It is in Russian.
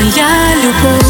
моя любовь.